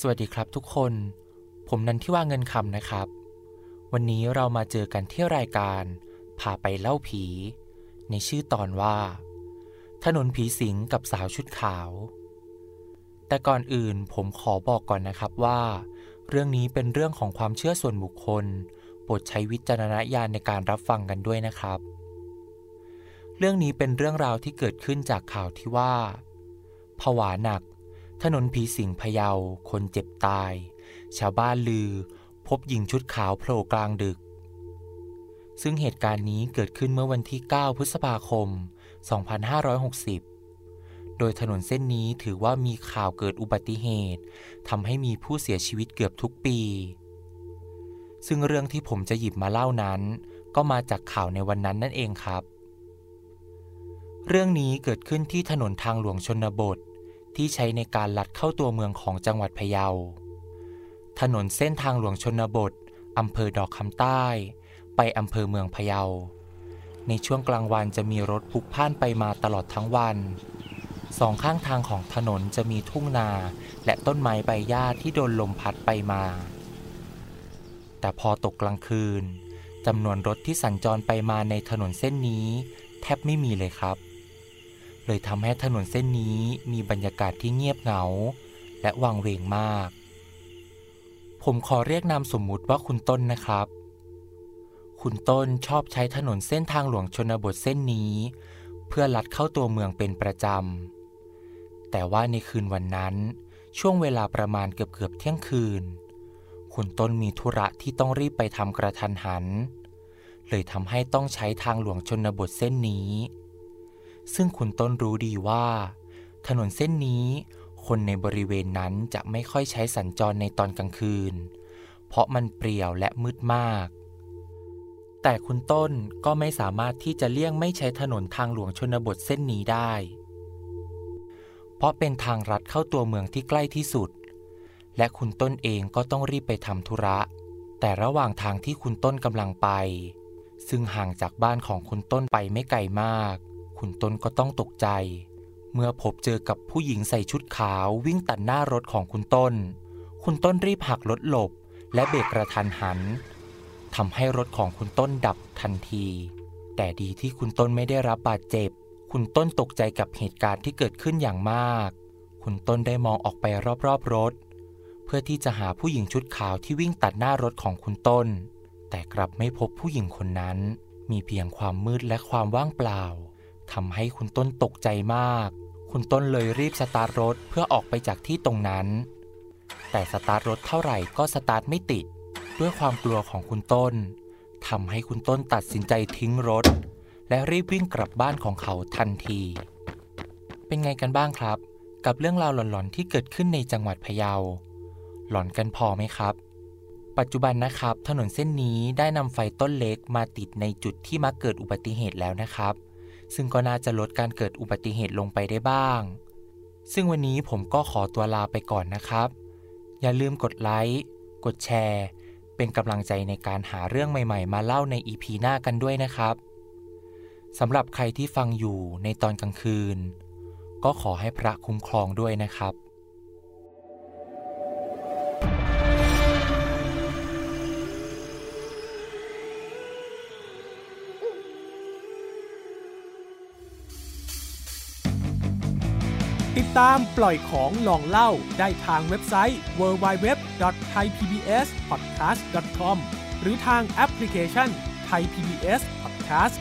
สวัสดีครับทุกคน ผมนันที่ว่าเงินคำนะครับ วันนี้เรามาเจอกันที่รายการพาไปเล่าผี ในชื่อตอนว่า ถนนผีสิงกับสาวชุดขาว แต่ก่อนอื่นผมขอบอกก่อนนะครับว่า เรื่องนี้เป็นเรื่องของความเชื่อส่วนบุคคล โปรดใช้วิจารณญาณในการรับฟังกันด้วยนะครับ เรื่องนี้เป็นเรื่องราวที่เกิดขึ้นจากข่าวที่ว่าผวาหนัก ถนนผีสิงพะเยา คนเจ็บตาย ชาวบ้านลือ พบหญิงชุดขาวโผล่กลางดึก ซึ่งเหตุการณ์นี้เกิดขึ้นเมื่อวันที่ 9 พฤษภาคม 2560 โดยถนนเส้นนี้ถือว่ามีข่าวเกิดอุบัติเหตุทำให้มีผู้เสียชีวิตเกือบทุกปี ซึ่งเรื่องที่ผมจะหยิบมาเล่านั้น ก็มาจากข่าวในวันนั้นนั่นเองครับ เรื่องนี้เกิดขึ้นที่ถนนทางหลวงชนบท ที่ใช้ในการลัดเข้าตัวเมืองของจังหวัดพะเยา ถนนเส้นทางหลวงชนบทอำเภอดอกคำใต้ ไปอำเภอเมืองพะเยา ในช่วงกลางวันจะมีรถพลุกพ่านไปมาตลอดทั้งวัน สองข้างทางของถนนจะมีทุ่งนาและต้นไม้ใบหญ้าที่โดนลมพัดไปมา แต่พอตกกลางคืนจำนวนรถที่สัญจรไปมาในถนนเส้นนี้ แทบไม่มีเลยครับ เลยทำให้ถนนเส้นนี้มีบรรยากาศที่เงียบเหงา และวังเวงมาก ผมขอเรียกนามสมมุติว่าคุณต้นนะครับ คุณต้นชอบใช้ถนนเส้นทางหลวงชนบทเส้นนี้ เพื่อลัดเข้าตัวเมืองเป็นประจำ แต่ว่าในคืนวันนั้น ช่วงเวลาประมาณเกือบเกือบเที่ยงคืน คุณต้นมีธุระที่ต้องรีบไปทำกระทันหัน เลยทำให้ต้องใช้ทางหลวงชนบทเส้นนี้ ซึ่งคุณต้นรู้ดีว่า ถนนเส้นนี้ คนในบริเวณนั้นจะไม่ค่อยใช้สัญจรในตอนกลางคืน เพราะมันเปรี่ยวและมืดมาก แต่คุณต้นก็ไม่สามารถที่จะเลี่ยงไม่ใช้ถนนทางหลวงชนบทเส้นนี้ได้ เพราะเป็นทางรัดเข้าตัวเมืองที่ใกล้ที่สุด และคุณต้นเองก็ต้องรีบไปทำธุระ แต่ระหว่างทางที่คุณต้นกำลังไป ซึ่งห่างจากบ้านของคุณต้นไปไม่ไกลมาก คุณต้นก็ต้องตกใจ เมื่อพบเจอกับผู้หญิงใส่ชุดขาววิ่งตัดหน้ารถของคุณต้น คุณต้นรีบหักรถหลบ และเบรกกระทันหันทำให้รถของคุณต้นดับทันที แต่ดีที่คุณต้นไม่ได้รับบาดเจ็บ คุณต้นตกใจกับเหตุการณ์ที่เกิดขึ้นอย่างมาก คุณต้นได้มองออกไปรอบๆรถ เพื่อที่จะหาผู้หญิงชุดขาวที่วิ่งตัดหน้ารถของคุณต้น แต่กลับไม่พบผู้หญิงคนนั้น มีเพียงความมืดและความว่างเปล่า ทำให้คุณต้นตกใจมาก คุณต้นเลยรีบสตาร์ทรถเพื่อออกไปจากที่ตรงนั้น แต่สตาร์ทรถเท่าไหร่ก็สตาร์ทไม่ติด ด้วยความกลัวของคุณต้นทำให้คุณต้นตัดสินใจทิ้งรถ และรีบวิ่งกลับบ้านของเขาทันที เป็นไงกันบ้างครับ กับเรื่องราวหลอนๆที่เกิดขึ้นในจังหวัดพะเยา หลอนกันพอไหมครับ ปัจจุบันนะครับ ถนนเส้นนี้ได้นำไฟต้นเล็กมาติดในจุดที่มักเกิดอุบัติเหตุแล้วนะครับ ซึ่งก็น่าจะลดการเกิดอุบัติเหตุลงไปได้บ้าง ซึ่งวันนี้ผมก็ขอตัวลาไปก่อนนะครับ อย่าลืมกดไลค์ กดแชร์ เป็นกำลังใจในการหาเรื่องใหม่ๆ มาเล่าในอีพีหน้ากันด้วยนะครับสำหรับใครที่ฟังอยู่ในตอนกลางคืน ก็ขอให้พระคุ้มครองด้วยนะครับ ตามปล่อยของลองเล่าได้ทางเว็บไซต์ www.thaipbspodcast.com หรือทางแอปพลิเคชัน Thai PBS Podcast